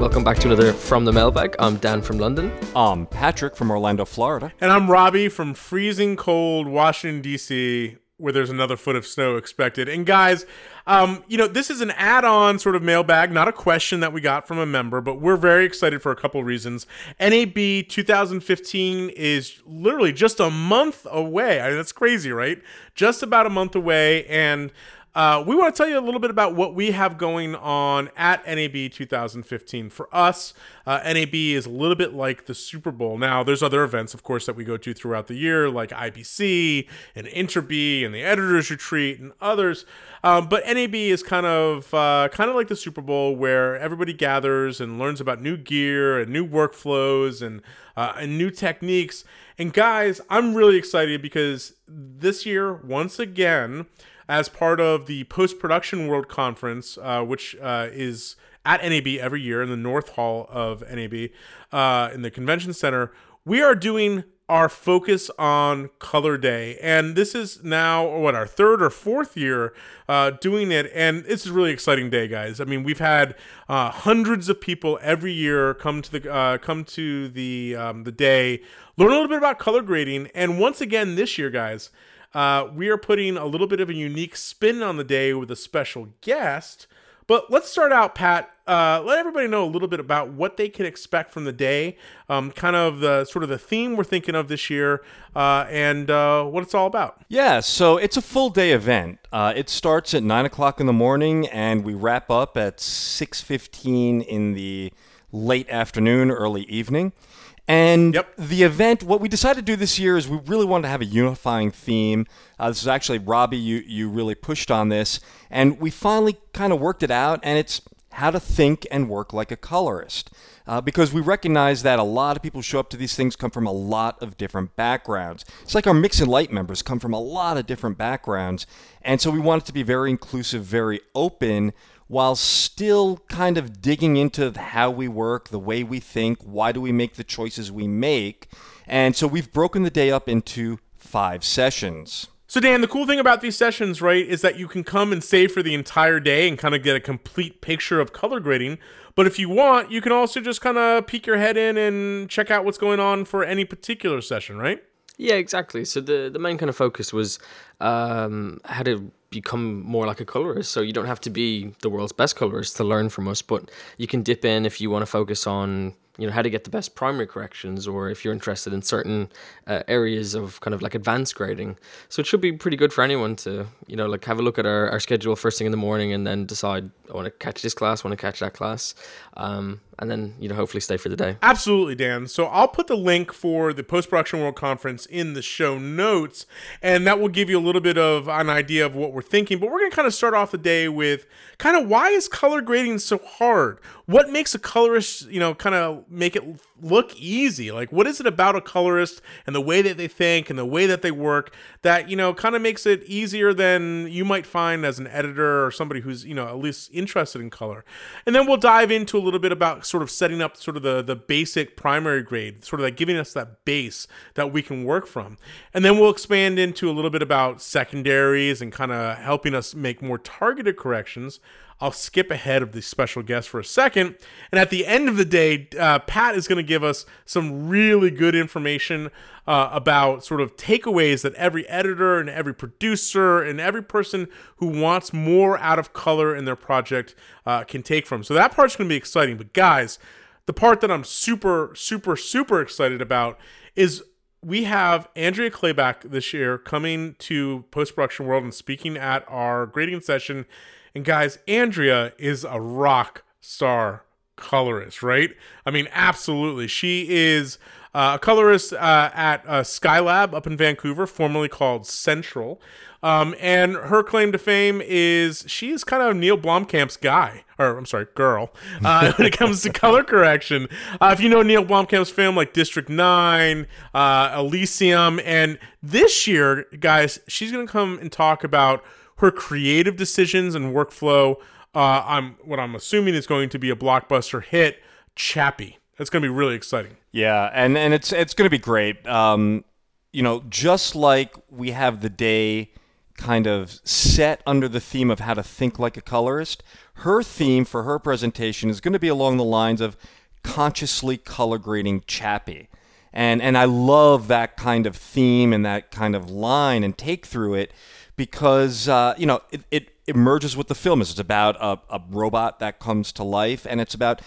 Welcome back to another From the Mailbag. I'm Dan from London. I'm Patrick from Orlando, Florida. And I'm Robbie from freezing cold Washington, D.C., where there's another foot of snow expected. And guys, um, you know, this is an add on sort of mailbag, not a question that we got from a member, but we're very excited for a couple reasons. NAB 2015 is literally just a month away. I mean, that's crazy, right? Just about a month away. And uh, we want to tell you a little bit about what we have going on at NAB 2015. For us, uh, NAB is a little bit like the Super Bowl. Now, there's other events, of course, that we go to throughout the year, like IBC and Interbee and the Editors Retreat and others. Um, but NAB is kind of uh, kind of like the Super Bowl, where everybody gathers and learns about new gear and new workflows and uh, and new techniques. And guys, I'm really excited because this year, once again as part of the Post Production World Conference, uh, which uh, is at NAB every year in the North Hall of NAB uh, in the Convention Center. We are doing our focus on Color Day, and this is now what our third or fourth year uh, doing it, and it's a really exciting day, guys. I mean, we've had uh, hundreds of people every year come to the uh, come to the um, the day, learn a little bit about color grading, and once again this year, guys. Uh, we are putting a little bit of a unique spin on the day with a special guest. But let's start out, Pat. Uh, let everybody know a little bit about what they can expect from the day, um, kind of the sort of the theme we're thinking of this year, uh, and uh, what it's all about. Yeah, so it's a full day event. Uh, it starts at nine o'clock in the morning, and we wrap up at six fifteen in the late afternoon, early evening. And yep. the event, what we decided to do this year is we really wanted to have a unifying theme. Uh, this is actually Robbie, you you really pushed on this, and we finally kind of worked it out. And it's how to think and work like a colorist, uh, because we recognize that a lot of people show up to these things come from a lot of different backgrounds. It's like our Mixing Light members come from a lot of different backgrounds, and so we want it to be very inclusive, very open while still kind of digging into how we work, the way we think, why do we make the choices we make. And so we've broken the day up into five sessions. So, Dan, the cool thing about these sessions, right, is that you can come and stay for the entire day and kind of get a complete picture of color grading. But if you want, you can also just kind of peek your head in and check out what's going on for any particular session, right? Yeah, exactly. So the the main kind of focus was um, how to become more like a colorist. So you don't have to be the world's best colorist to learn from us, but you can dip in if you want to focus on you know how to get the best primary corrections or if you're interested in certain uh, areas of kind of like advanced grading. So it should be pretty good for anyone to you know like have a look at our, our schedule first thing in the morning and then decide i want to catch this class want to catch that class um, and then you know hopefully stay for the day. Absolutely dan. So i'll put the link for the post-production world conference in the show notes and that will give you a little bit of an idea of what we're thinking but we're going to kind of start off the day with kind of why is color grading so hard what makes a colorist you know kind of make it look easy. Like, what is it about a colorist and the way that they think and the way that they work that, you know, kind of makes it easier than you might find as an editor or somebody who's, you know, at least interested in color. And then we'll dive into a little bit about sort of setting up sort of the, the basic primary grade, sort of like giving us that base that we can work from. And then we'll expand into a little bit about secondaries and kind of helping us make more targeted corrections. I'll skip ahead of the special guest for a second. And at the end of the day, uh, Pat is going to give us some really good information uh, about sort of takeaways that every editor and every producer and every person who wants more out of color in their project uh, can take from. So that part's going to be exciting. But guys, the part that I'm super, super, super excited about is we have Andrea Chlebak this year coming to Post Production World and speaking at our grading session and guys, Andrea is a rock star colorist, right? I mean, absolutely. She is uh, a colorist uh, at uh, Skylab up in Vancouver, formerly called Central. Um, and her claim to fame is she is kind of Neil Blomkamp's guy, or I'm sorry, girl, uh, when it comes to color correction. Uh, if you know Neil Blomkamp's film like District 9, uh, Elysium, and this year, guys, she's going to come and talk about her creative decisions and workflow. Uh, I'm what I'm assuming is going to be a blockbuster hit. Chappie. That's going to be really exciting. Yeah, and and it's it's going to be great. Um, you know, just like we have the day kind of set under the theme of how to think like a colorist. Her theme for her presentation is going to be along the lines of consciously color grading Chappie. And, and I love that kind of theme and that kind of line and take through it because, uh, you know, it, it, it merges with the film. It's about a, a robot that comes to life and it's about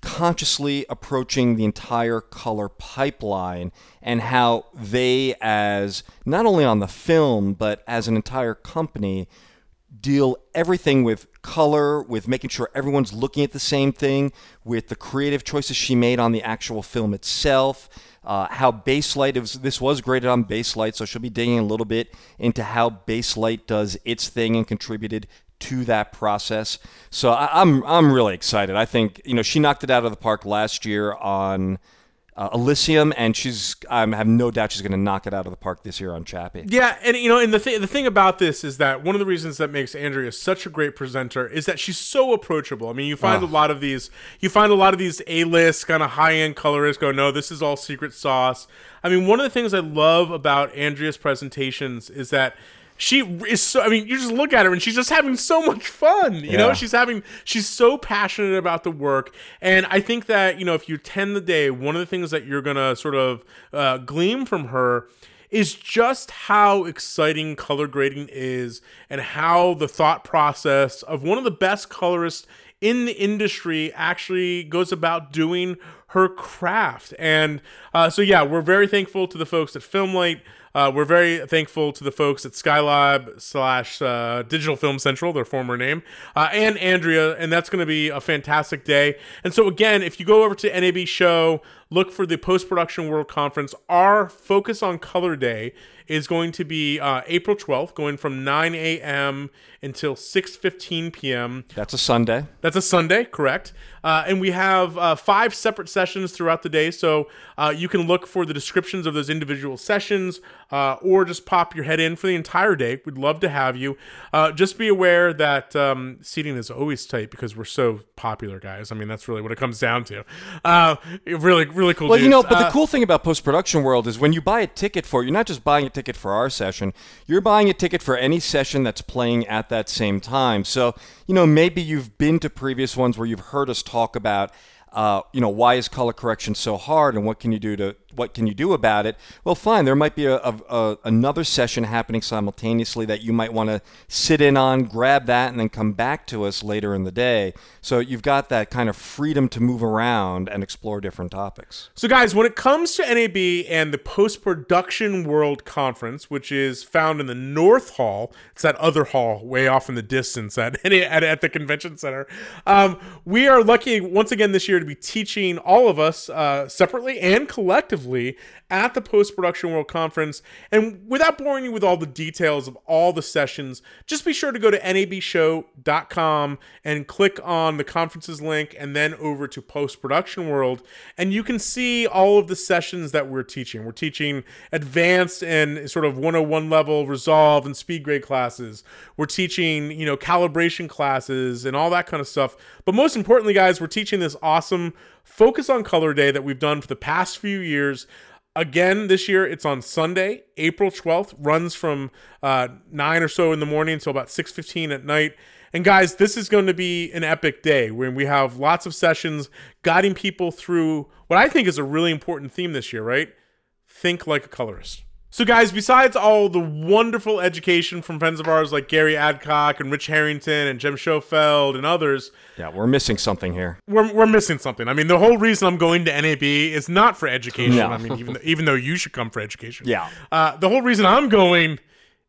consciously approaching the entire color pipeline and how they as not only on the film but as an entire company deal everything with color with making sure everyone's looking at the same thing with the creative choices she made on the actual film itself uh, how Baselight it was, this was graded on Baselight, so she'll be digging a little bit into how Baselight does its thing and contributed to that process. So I, I'm, I'm really excited. I think you know she knocked it out of the park last year on uh, Elysium, and she's I have no doubt she's going to knock it out of the park this year on Chappie. Yeah, and you know, and the thing the thing about this is that one of the reasons that makes Andrea such a great presenter is that she's so approachable. I mean, you find a lot of these you find a lot of these A list kind of high end colorists go, no, this is all secret sauce. I mean, one of the things I love about Andrea's presentations is that she is so i mean you just look at her and she's just having so much fun you yeah. know she's having she's so passionate about the work. And i think that you know if you attend the day one of the things that you're gonna sort of uh, glean from her is just how exciting color grading is and how the thought process of one of the best colorists in the industry actually goes about doing her craft. And uh, so yeah we're very thankful to the folks at filmlight uh, we're very thankful to the folks at Skylab slash uh, Digital Film Central, their former name, uh, and Andrea, and that's going to be a fantastic day. And so again, if you go over to NAB Show, look for the Post Production World Conference. Our focus on Color Day is going to be uh, April 12th, going from 9 a.m. until 6:15 p.m. That's a Sunday. That's a Sunday, correct? Uh, and we have uh, five separate sessions throughout the day, so uh, you can look for the descriptions of those individual sessions, uh, or just pop your head in for the entire day. We'd love to have you. Uh, just be aware that um, seating is always tight because we're so popular, guys. I mean, that's really what it comes down to. really, really cool. Well, you know, but the cool thing about post production world is when you buy a ticket for it, you're not just buying a ticket for our session. You're buying a ticket for any session that's playing at that same time. So, you know, maybe you've been to previous ones where you've heard us talk about uh, you know, why is color correction so hard, and what can you do to what can you do about it? Well, fine. There might be a, a, a another session happening simultaneously that you might want to sit in on, grab that, and then come back to us later in the day. So you've got that kind of freedom to move around and explore different topics. So, guys, when it comes to NAB and the Post Production World Conference, which is found in the North Hall, it's that other hall way off in the distance at at, at the convention center. Um, we are lucky once again this year to be teaching all of us uh, separately and collectively at the Post Production World Conference. And without boring you with all the details of all the sessions, just be sure to go to nabshow.com and click on the conferences link and then over to Post Production World. And you can see all of the sessions that we're teaching. We're teaching advanced and sort of 101 level resolve and speed grade classes. We're teaching, you know, calibration classes and all that kind of stuff. But most importantly, guys, we're teaching this awesome Focus on Color Day that we've done for the past few years. Again, this year it's on Sunday, April 12th, runs from uh, 9 or so in the morning until about 6.15 at night. And guys, this is going to be an epic day when we have lots of sessions guiding people through what I think is a really important theme this year, right? Think like a colorist. So, guys, besides all the wonderful education from friends of ours like Gary Adcock and Rich Harrington and Jim Schofield and others, yeah, we're missing something here. We're, we're missing something. I mean, the whole reason I'm going to NAB is not for education. No. I mean, even though, even though you should come for education. Yeah. Uh, the whole reason I'm going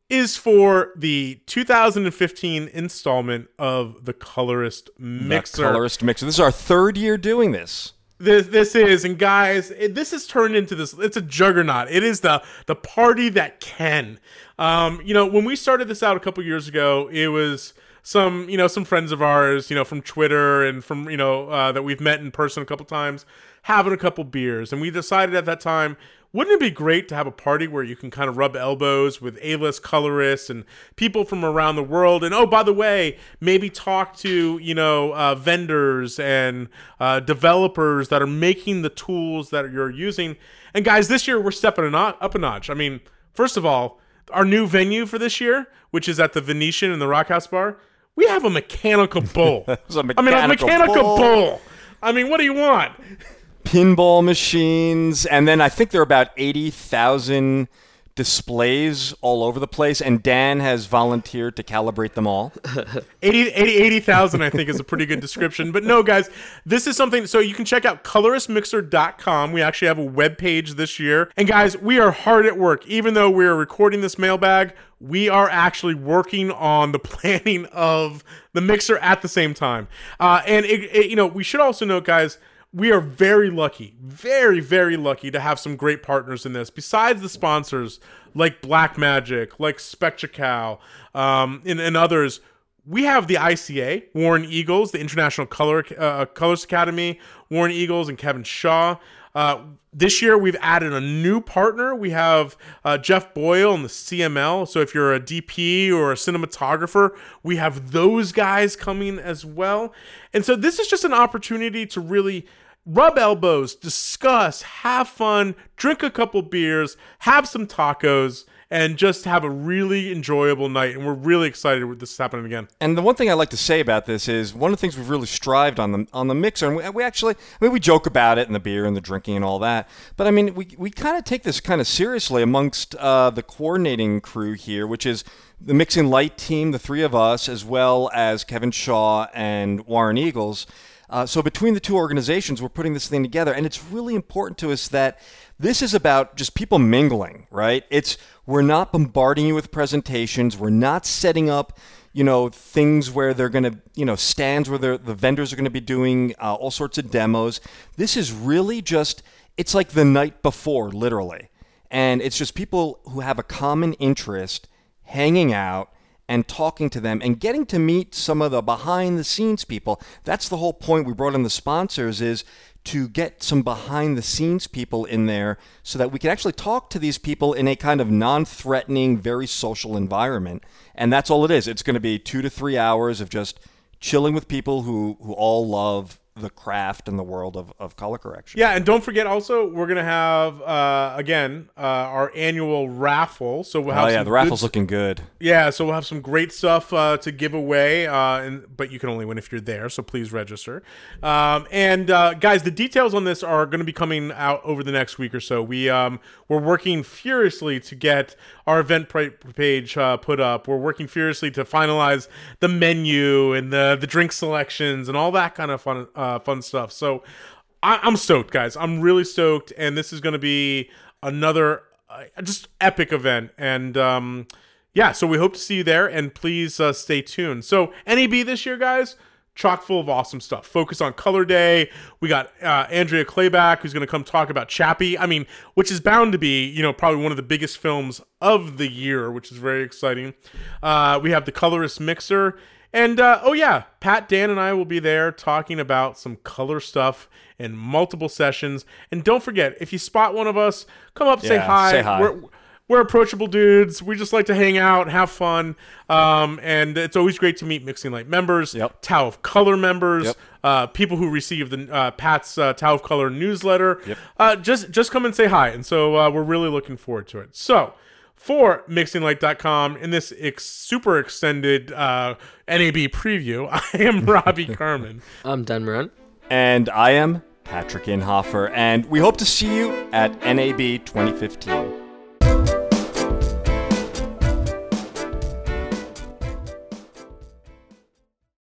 is for the 2015 installment of the Colorist Mixer. The Colorist Mixer. This is our third year doing this this this is and guys it, this has turned into this it's a juggernaut. It is the the party that can. Um you know when we started this out a couple years ago it was some you know some friends of ours you know from twitter and from you know uh, that we've met in person a couple times having a couple beers and we decided at that time wouldn't it be great to have a party where you can kind of rub elbows with A-list colorists and people from around the world? And oh, by the way, maybe talk to you know uh, vendors and uh, developers that are making the tools that you're using. And guys, this year we're stepping up a notch. I mean, first of all, our new venue for this year, which is at the Venetian in the Rock House Bar, we have a mechanical bull. a I mean, a mechanical mechanical bull. bull. I mean, what do you want? Pinball machines, and then I think there are about eighty thousand displays all over the place. And Dan has volunteered to calibrate them all. 80 80 80,000 I think is a pretty good description. But no, guys, this is something so you can check out coloristmixer.com. We actually have a web page this year. And guys, we are hard at work. Even though we're recording this mailbag, we are actually working on the planning of the mixer at the same time. Uh, and it, it- you know, we should also note, guys, we are very lucky, very, very lucky to have some great partners in this. Besides the sponsors like Black Magic, like Spectracal, um, and, and others, we have the ICA, Warren Eagles, the International Color uh, Colors Academy, Warren Eagles, and Kevin Shaw. Uh, this year, we've added a new partner. We have uh, Geoff Boyle and the CML. So if you're a DP or a cinematographer, we have those guys coming as well. And so this is just an opportunity to really rub elbows, discuss, have fun, drink a couple beers, have some tacos, and just have a really enjoyable night. And we're really excited with this happening again. And the one thing I like to say about this is one of the things we've really strived on the on the mixer, and we, we actually, I mean, we joke about it and the beer and the drinking and all that, but I mean, we we kind of take this kind of seriously amongst uh, the coordinating crew here, which is the mixing light team, the three of us, as well as Kevin Shaw and Warren Eagles. Uh, so between the two organizations, we're putting this thing together, and it's really important to us that this is about just people mingling, right? It's we're not bombarding you with presentations. We're not setting up, you know, things where they're going to, you know, stands where the vendors are going to be doing uh, all sorts of demos. This is really just, it's like the night before, literally. And it's just people who have a common interest hanging out and talking to them and getting to meet some of the behind the scenes people. That's the whole point we brought in the sponsors is to get some behind the scenes people in there so that we can actually talk to these people in a kind of non-threatening, very social environment. And that's all it is. It's going to be 2 to 3 hours of just chilling with people who who all love the craft and the world of, of color correction. Yeah, and don't forget also we're gonna have uh, again uh, our annual raffle. So we'll have Oh yeah, some the raffle's good- looking good. Yeah, so we'll have some great stuff uh, to give away, uh, and but you can only win if you're there. So please register. Um, and uh, guys, the details on this are going to be coming out over the next week or so. We um, we're working furiously to get our event page uh, put up. We're working furiously to finalize the menu and the the drink selections and all that kind of fun uh, fun stuff. So I- I'm stoked, guys. I'm really stoked, and this is going to be another uh, just epic event. And um, yeah, so we hope to see you there, and please uh, stay tuned. So NAB this year, guys, chock full of awesome stuff. Focus on Color Day. We got uh, Andrea Chlebak, who's going to come talk about Chappie. I mean, which is bound to be, you know, probably one of the biggest films of the year, which is very exciting. Uh, we have the Colorist Mixer. And uh, oh yeah, Pat, Dan, and I will be there talking about some color stuff in multiple sessions. And don't forget, if you spot one of us, come up, say hi. say hi. We're, we're approachable dudes. We just like to hang out, have fun, um, and it's always great to meet Mixing Light members, Yep. Tao of Color members, Yep. uh, people who receive the uh, Pat's uh, Tao of Color newsletter. Yep. Uh, just just come and say hi, and so uh, we're really looking forward to it. So. For mixinglight.com in this ex- super extended uh, NAB preview, I am Robbie Carmen. I'm Dan Moran. And I am Patrick Inhofer, and we hope to see you at NAB 2015.